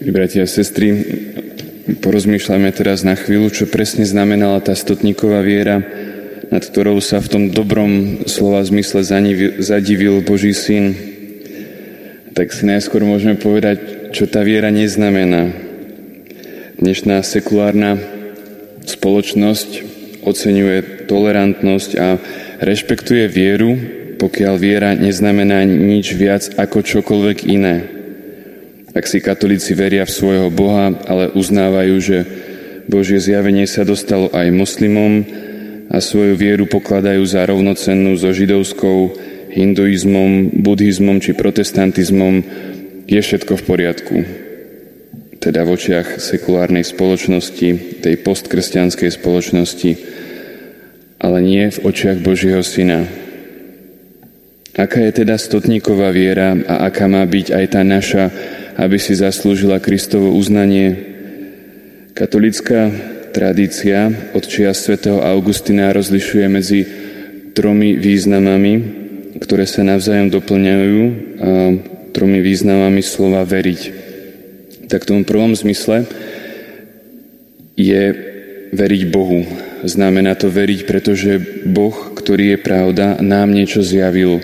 Bratia a sestry, porozmýšľame teraz na chvíľu, čo presne znamenala tá stotníková viera, nad ktorou sa v tom dobrom slova zmysle zadivil Boží syn. Tak si najskôr môžeme povedať, čo tá viera neznamená. Dnešná sekulárna spoločnosť oceňuje tolerantnosť a rešpektuje vieru, pokiaľ viera neznamená nič viac ako čokoľvek iné. Ak si katolíci veria v svojho Boha, ale uznávajú, že Božie zjavenie sa dostalo aj moslimom a svoju vieru pokladajú za rovnocennú so židovskou, hinduizmom, buddhizmom či protestantizmom, je všetko v poriadku. Teda v očiach sekulárnej spoločnosti, tej postkresťanskej spoločnosti, ale nie v očiach Božieho Syna. Aká je teda stotníková viera a aká má byť aj tá naša aby si zaslúžila Kristovo uznanie. Katolická tradícia od čia svätého Augustina rozlišuje medzi tromi významami, ktoré sa navzájom doplňajú a tromi významami slova veriť. Tak v tom prvom zmysle je veriť Bohu. Znamená to veriť, pretože Boh, ktorý je pravda, nám niečo zjavil.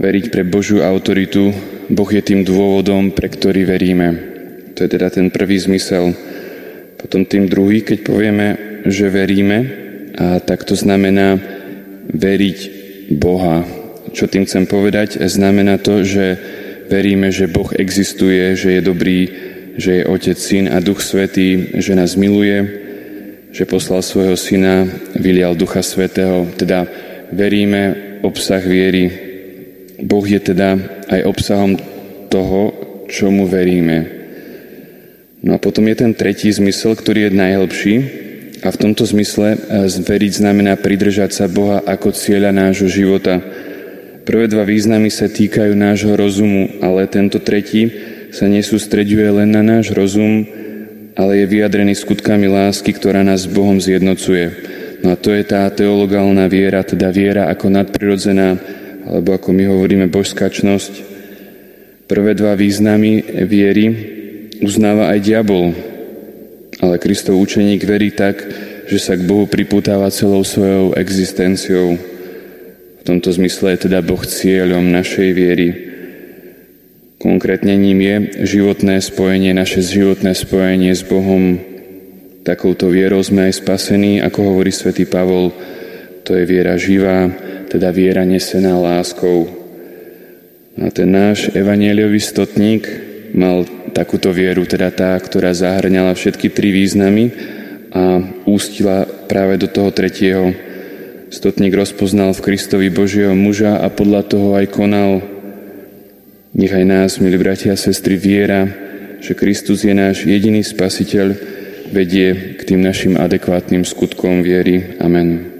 Veriť pre Božiu autoritu, Boh je tým dôvodom, pre ktorý veríme. To je teda ten prvý zmysel. Potom tým druhý, keď povieme, že veríme, a tak to znamená veriť Boha. Čo tým chcem povedať? Znamená to, že veríme, že Boh existuje, že je dobrý, že je Otec, Syn a Duch Svetý, že nás miluje, že poslal svojho Syna, vylial Ducha Svetého. Teda veríme obsah viery, Boh je teda aj obsahom toho, čomu veríme. No a potom je ten tretí zmysel, ktorý je najhlbší a v tomto zmysle eh, veriť znamená pridržať sa Boha ako cieľa nášho života. Prvé dva významy sa týkajú nášho rozumu, ale tento tretí sa nesústreďuje len na náš rozum, ale je vyjadrený skutkami lásky, ktorá nás s Bohom zjednocuje. No a to je tá teologálna viera, teda viera ako nadprirodzená alebo ako my hovoríme božskačnosť, prvé dva významy viery uznáva aj diabol, ale Kristov učeník verí tak, že sa k Bohu pripútava celou svojou existenciou. V tomto zmysle je teda Boh cieľom našej viery. Konkrétne ním je životné spojenie, naše životné spojenie s Bohom. Takouto vierou sme aj spasení, ako hovorí svätý Pavol, to je viera živá, teda viera nesená láskou. A ten náš evanieliový stotník mal takúto vieru, teda tá, ktorá zahrňala všetky tri významy a ústila práve do toho tretieho. Stotník rozpoznal v Kristovi Božieho muža a podľa toho aj konal. Nechaj nás, milí bratia a sestry, viera, že Kristus je náš jediný spasiteľ, vedie k tým našim adekvátnym skutkom viery. Amen.